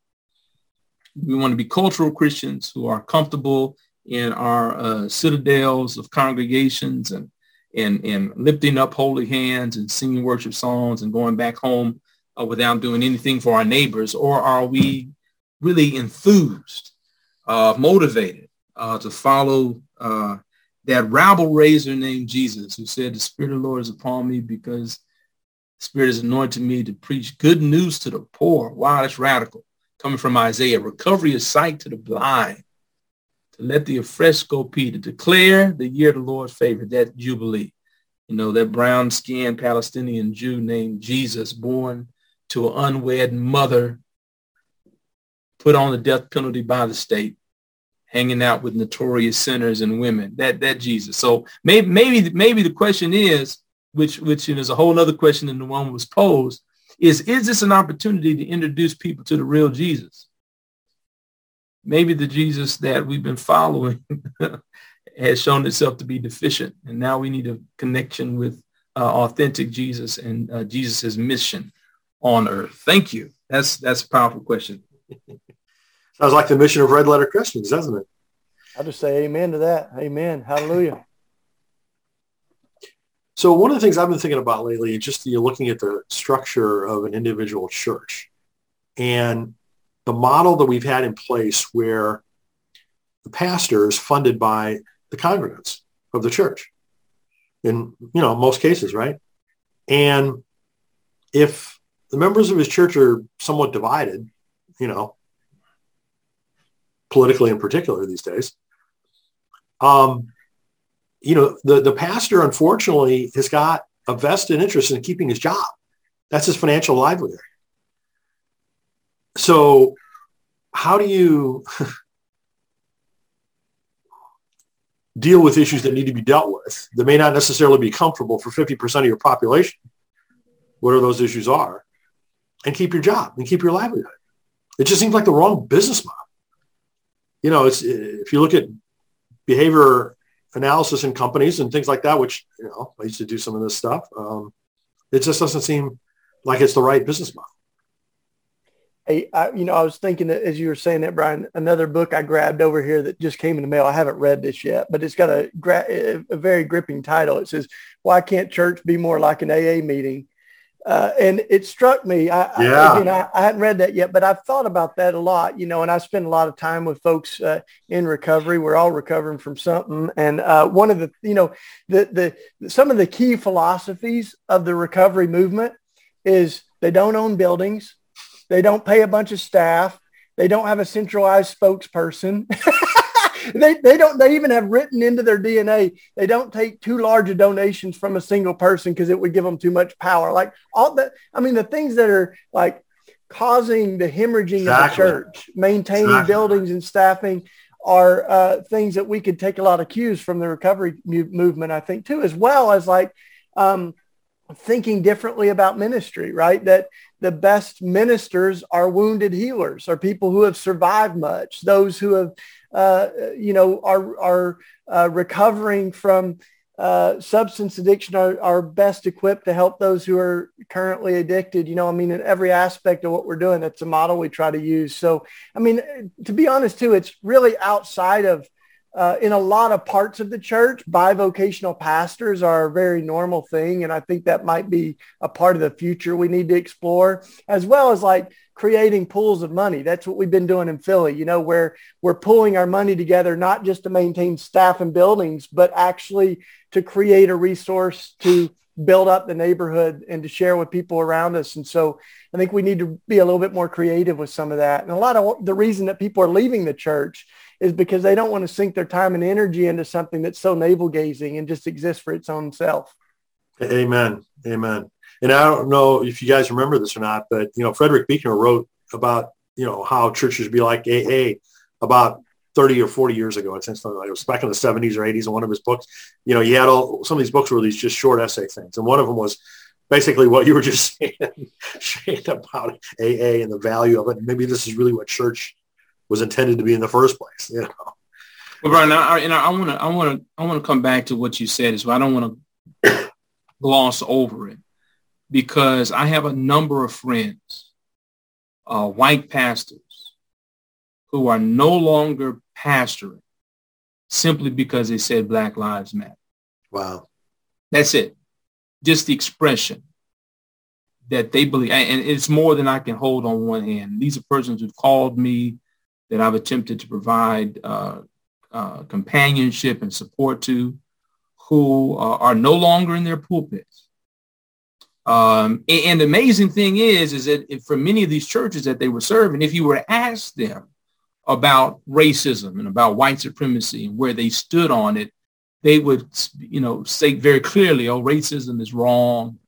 We want to be cultural Christians who are comfortable in our uh, citadels of congregations and, and, and lifting up holy hands and singing worship songs and going back home uh, without doing anything for our neighbors? Or are we really enthused, uh, motivated uh, to follow uh, that rabble raiser named Jesus who said, the Spirit of the Lord is upon me because the Spirit has anointed me to preach good news to the poor. Wow, that's radical. Coming from Isaiah, recovery of sight to the blind, let the fresco Peter declare the year the Lord's favor, that Jubilee. You know, that brown-skinned Palestinian Jew named Jesus, born to an unwed mother, put on the death penalty by the state, hanging out with notorious sinners and women. That that Jesus. So maybe maybe maybe the question is, which which is a whole other question than the one was posed, is is this an opportunity to introduce people to the real Jesus? Maybe the Jesus that we've been following [laughs] has shown itself to be deficient, and now we need a connection with uh, authentic Jesus and uh, Jesus's mission on earth. Thank you. That's that's a powerful question. [laughs] Sounds like the mission of Red Letter Christians, doesn't it? I'll just say amen to that. Amen. Hallelujah. [laughs] So one of the things I've been thinking about lately, is just you looking at the structure of an individual church and the model that we've had in place where the pastor is funded by the congregants of the church in, you know, most cases, right? And if the members of his church are somewhat divided, you know, politically in particular these days. Um, you know, the, the pastor, unfortunately, has got a vested interest in keeping his job. That's his financial livelihood. So how do you [laughs] deal with issues that need to be dealt with that may not necessarily be comfortable for 50% of your population, whatever those issues are, and keep your job and keep your livelihood? It just seems like the wrong business model you know, it's if you look at behavior analysis in companies and things like that, which you know I used to do some of this stuff. Um, it just doesn't seem like it's the right business model. A, I, you know, I was thinking that as you were saying that, Brian, another book I grabbed over here that just came in the mail. I haven't read this yet, but it's got a, a very gripping title. It says, "Why can't church be more like an AA meeting?" Uh, and it struck me. I, yeah. I, again, I, I, hadn't read that yet, but I've thought about that a lot, you know, and I spend a lot of time with folks uh, in recovery. We're all recovering from something. And uh, one of the, you know, the, the, some of the key philosophies of the recovery movement is they don't own buildings. They don't pay a bunch of staff. They don't have a centralized spokesperson. [laughs] they, they don't they even have written into their DNA they don't take too large of donations from a single person because it would give them too much power. Like all the I mean the things that are like causing the hemorrhaging exactly. of the church, maintaining exactly. buildings and staffing are uh, things that we could take a lot of cues from the recovery mu- movement, I think, too, as well as like um, thinking differently about ministry, right? That the best ministers are wounded healers, are people who have survived much, those who have, uh, you know, are are uh, recovering from uh, substance addiction are, are best equipped to help those who are currently addicted. You know, I mean, in every aspect of what we're doing, that's a model we try to use. So, I mean, to be honest, too, it's really outside of uh, in a lot of parts of the church, bivocational pastors are a very normal thing. And I think that might be a part of the future we need to explore, as well as like creating pools of money. That's what we've been doing in Philly, you know, where we're pulling our money together, not just to maintain staff and buildings, but actually to create a resource to build up the neighborhood and to share with people around us. And so I think we need to be a little bit more creative with some of that. And a lot of the reason that people are leaving the church is because they don't want to sink their time and energy into something that's so navel gazing and just exists for its own self. Amen. Amen. And I don't know if you guys remember this or not, but you know, Frederick Buechner wrote about, you know, how churches be like AA about 30 or 40 years ago. It's something like it was back in the 70s or 80s in one of his books. You know, he had all some of these books were these just short essay things. And one of them was basically what you were just [laughs] saying, about AA and the value of it. And maybe this is really what church was intended to be in the first place. You know. Well, Brian, I, and I want to, I want to, I want to come back to what you said as well. I don't want to [coughs] gloss over it because I have a number of friends, uh, white pastors, who are no longer pastoring simply because they said Black Lives Matter. Wow. That's it. Just the expression that they believe. And it's more than I can hold on one hand. These are persons who've called me that I've attempted to provide uh, uh, companionship and support to who uh, are no longer in their pulpits. Um, and, and, the amazing thing is, is that for many of these churches that they were serving, if you were to ask them about racism and about white supremacy and where they stood on it, they would, you know, say very clearly, oh, racism is wrong.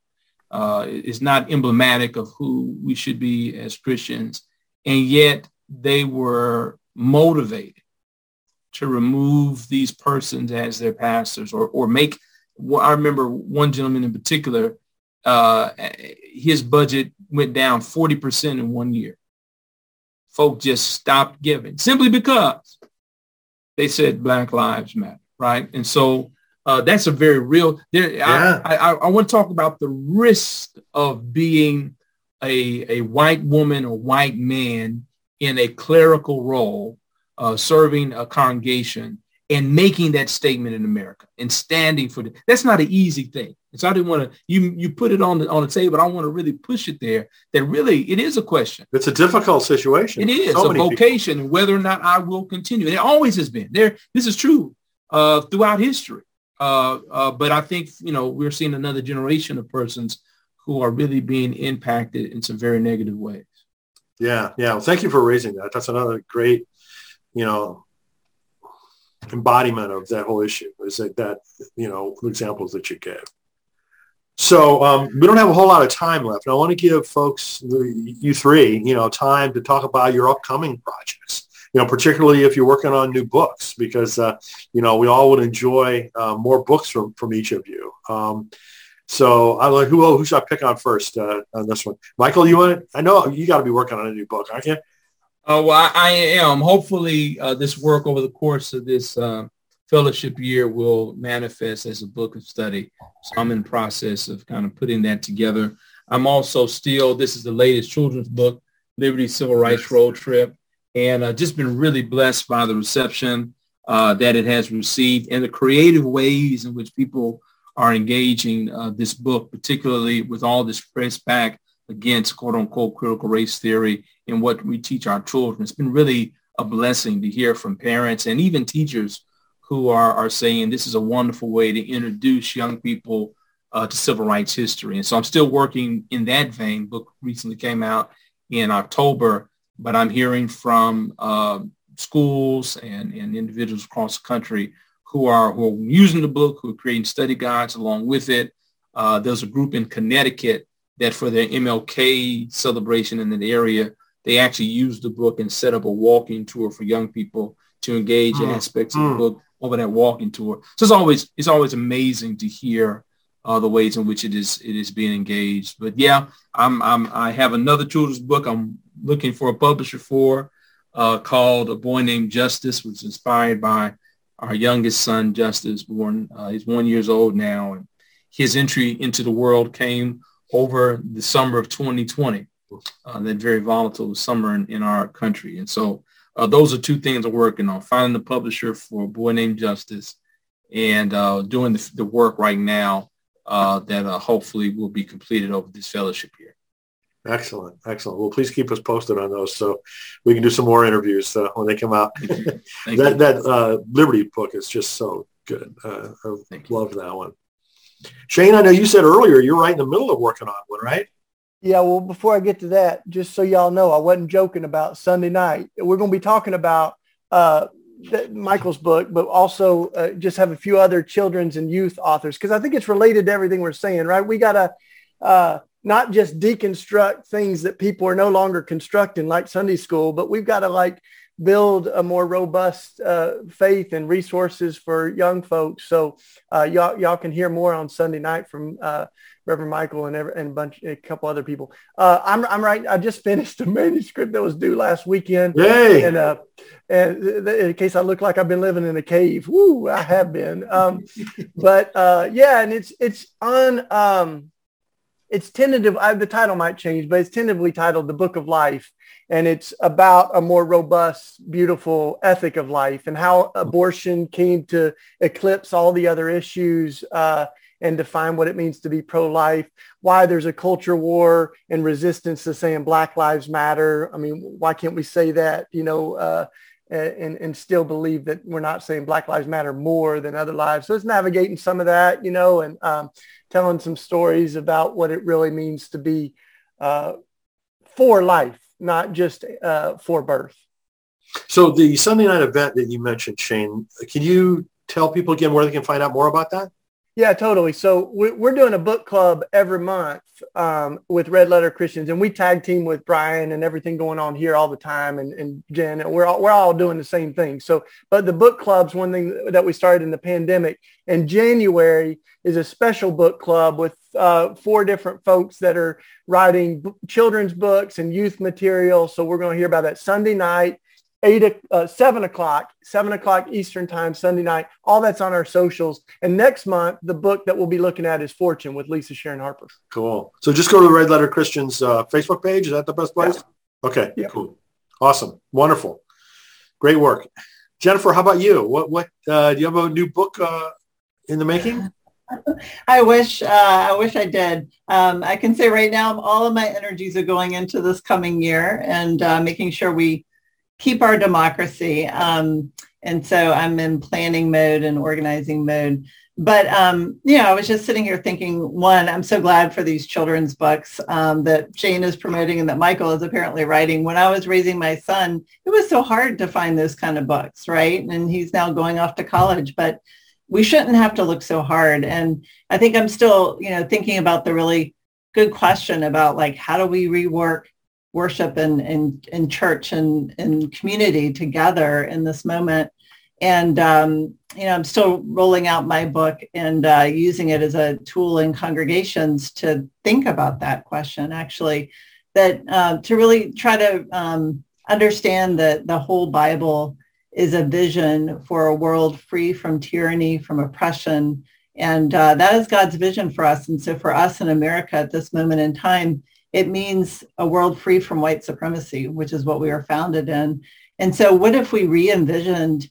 Uh, it's not emblematic of who we should be as Christians. And yet they were motivated to remove these persons as their pastors or, or make, well, I remember one gentleman in particular, uh, his budget went down 40% in one year. Folk just stopped giving simply because they said Black Lives Matter, right? And so uh, that's a very real. There, yeah. I, I, I, want to talk about the risk of being a, a white woman or white man in a clerical role, uh, serving a congregation and making that statement in America and standing for it. That's not an easy thing. And so I didn't want to, you, you put it on the, on the table, but I want to really push it there that really it is a question. It's a difficult situation. It is so a vocation, people. whether or not I will continue. And it always has been there. This is true uh, throughout history. Uh, uh, but I think, you know, we're seeing another generation of persons who are really being impacted in some very negative ways. Yeah, yeah. Well, thank you for raising that. That's another great, you know, embodiment of that whole issue. Is that that you know examples that you gave. So um, we don't have a whole lot of time left, and I want to give folks, you three, you know, time to talk about your upcoming projects. You know, particularly if you're working on new books, because uh, you know we all would enjoy uh, more books from from each of you. Um, so I'm like who who should I pick on first uh, on this one? Michael, you want? It? I know you got to be working on a new book, aren't you? Oh, well, I, I am. Hopefully, uh, this work over the course of this uh, fellowship year will manifest as a book of study. So I'm in process of kind of putting that together. I'm also still, this is the latest children's book Liberty Civil Rights Road Trip, and uh, just been really blessed by the reception uh, that it has received and the creative ways in which people are engaging uh, this book, particularly with all this press back against quote unquote critical race theory and what we teach our children. It's been really a blessing to hear from parents and even teachers who are, are saying this is a wonderful way to introduce young people uh, to civil rights history. And so I'm still working in that vein. Book recently came out in October, but I'm hearing from uh, schools and, and individuals across the country who are, who are using the book, who are creating study guides along with it. Uh, there's a group in Connecticut that for their MLK celebration in the area, they actually used the book and set up a walking tour for young people to engage mm. aspects of the mm. book over that walking tour. So it's always it's always amazing to hear uh, the ways in which it is it is being engaged. But yeah, I'm, I'm I have another children's book I'm looking for a publisher for uh, called A Boy Named Justice, which is inspired by our youngest son, Justice, born uh, he's one years old now, and his entry into the world came over the summer of 2020, uh, that very volatile summer in, in our country. And so uh, those are two things I'm working on, finding the publisher for A Boy Named Justice and uh, doing the, the, work right now uh, that uh, hopefully will be completed over this fellowship year. Excellent, excellent. Well, please keep us posted on those so we can do some more interviews uh, when they come out. [laughs] that that uh, Liberty book is just so good. Uh, I love that one. Shane, I know you said earlier you're right in the middle of working on one, right? Yeah, well, before I get to that, just so y'all know, I wasn't joking about Sunday night. We're going to be talking about uh, Michael's book, but also uh, just have a few other children's and youth authors because I think it's related to everything we're saying, right? We got to uh, not just deconstruct things that people are no longer constructing like Sunday school, but we've got to like build a more robust uh, faith and resources for young folks. So uh, y'all, y'all can hear more on Sunday night from uh, Reverend Michael and, every, and a bunch, a couple other people. Uh, I'm, I'm right. I just finished a [laughs] manuscript that was due last weekend. Yay! And, uh, and in case I look like I've been living in a cave, woo, I have been. Um, [laughs] but uh, yeah, and it's it's on. Um, it's tentative. I, the title might change, but it's tentatively titled "The Book of Life," and it's about a more robust, beautiful ethic of life and how abortion came to eclipse all the other issues. Uh, and define what it means to be pro-life, why there's a culture war and resistance to saying Black Lives Matter. I mean, why can't we say that, you know, uh, and, and still believe that we're not saying Black Lives Matter more than other lives. So it's navigating some of that, you know, and um, telling some stories about what it really means to be uh, for life, not just uh, for birth. So the Sunday night event that you mentioned, Shane, can you tell people again where they can find out more about that? Yeah, totally. So we're doing a book club every month um, with Red Letter Christians, and we tag team with Brian and everything going on here all the time, and, and Jen, and we're all, we're all doing the same thing. So, but the book club's one thing that we started in the pandemic. And January is a special book club with uh, four different folks that are writing b- children's books and youth material. So we're going to hear about that Sunday night eight, uh, seven o'clock, seven o'clock Eastern time, Sunday night. All that's on our socials. And next month, the book that we'll be looking at is Fortune with Lisa Sharon Harper. Cool. So just go to the Red Letter Christians uh, Facebook page. Is that the best place? Yeah. Okay. Yeah. Cool. Awesome. Wonderful. Great work. Jennifer, how about you? What, what, uh, do you have a new book uh, in the making? [laughs] I wish uh, I wish I did. Um, I can say right now, all of my energies are going into this coming year and uh, making sure we keep our democracy. Um, and so I'm in planning mode and organizing mode. But, um, you know, I was just sitting here thinking, one, I'm so glad for these children's books um, that Shane is promoting and that Michael is apparently writing. When I was raising my son, it was so hard to find those kind of books, right? And he's now going off to college, but we shouldn't have to look so hard. And I think I'm still, you know, thinking about the really good question about like, how do we rework worship and, and, and church and, and community together in this moment. And, um, you know, I'm still rolling out my book and uh, using it as a tool in congregations to think about that question, actually, that uh, to really try to um, understand that the whole Bible is a vision for a world free from tyranny, from oppression. And uh, that is God's vision for us. And so for us in America at this moment in time, it means a world free from white supremacy, which is what we were founded in. And so what if we re-envisioned,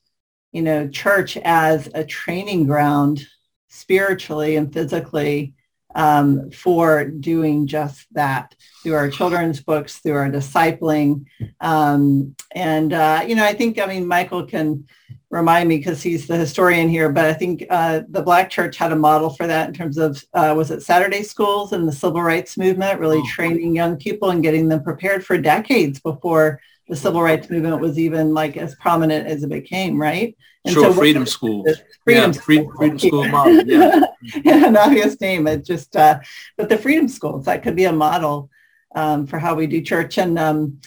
you know, church as a training ground spiritually and physically um, for doing just that through our children's books, through our discipling. Um, and, uh, you know, I think, I mean, Michael can remind me because he's the historian here, but I think uh, the Black Church had a model for that in terms of, uh, was it Saturday schools and the civil rights movement, really oh. training young people and getting them prepared for decades before the civil rights movement was even like as prominent as it became, right? And sure, so freedom schools. Freedom, yeah, free, freedom school [laughs] model. Yeah. yeah, an obvious name. It just, uh, but the freedom schools that could be a model um, for how we do church, and um,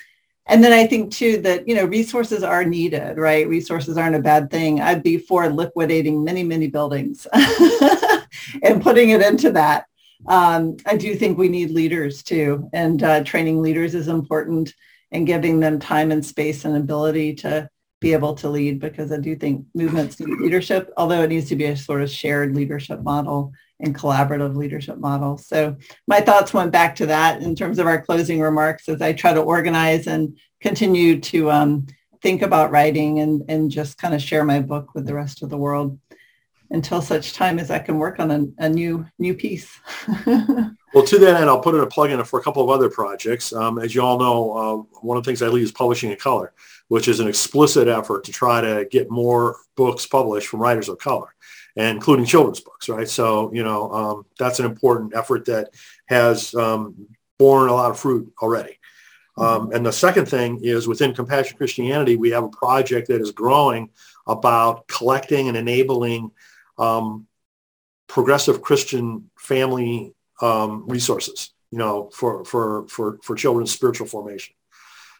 and then I think too that you know resources are needed, right? Resources aren't a bad thing. I'd be for liquidating many, many buildings [laughs] and putting it into that. Um, I do think we need leaders too, and uh, training leaders is important and giving them time and space and ability to be able to lead because I do think movements need leadership, although it needs to be a sort of shared leadership model and collaborative leadership model. So my thoughts went back to that in terms of our closing remarks as I try to organize and continue to um, think about writing and, and just kind of share my book with the rest of the world until such time as I can work on a, a new new piece. [laughs] well, to that end, I'll put in a plug in for a couple of other projects. Um, as you all know, uh, one of the things I lead is publishing in color which is an explicit effort to try to get more books published from writers of color, including children's books, right? So, you know, um, that's an important effort that has um, borne a lot of fruit already. Um, and the second thing is within Compassion Christianity, we have a project that is growing about collecting and enabling um, progressive Christian family um, resources, you know, for, for, for, for children's spiritual formation.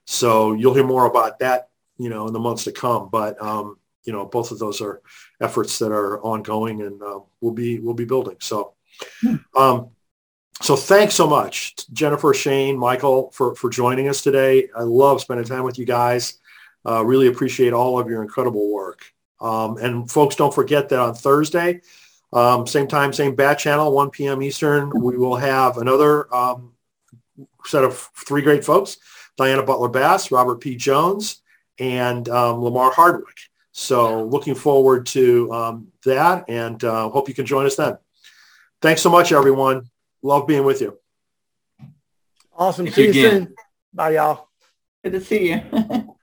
So you'll hear more about that, you know, in the months to come. But um, you know, both of those are efforts that are ongoing and uh, we'll be we'll be building. So. Hmm. Um, so thanks so much, Jennifer, Shane, Michael, for, for joining us today. I love spending time with you guys. Uh, really appreciate all of your incredible work. Um, and folks, don't forget that on Thursday, um, same time, same bat channel, 1 p.m. Eastern, we will have another um, set of three great folks. Diana Butler Bass, Robert P. Jones, and um, Lamar Hardwick. So looking forward to um, that and uh, hope you can join us then. Thanks so much, everyone. Love being with you. Awesome. Thank see you, you soon. Bye, y'all. Good to see you. [laughs]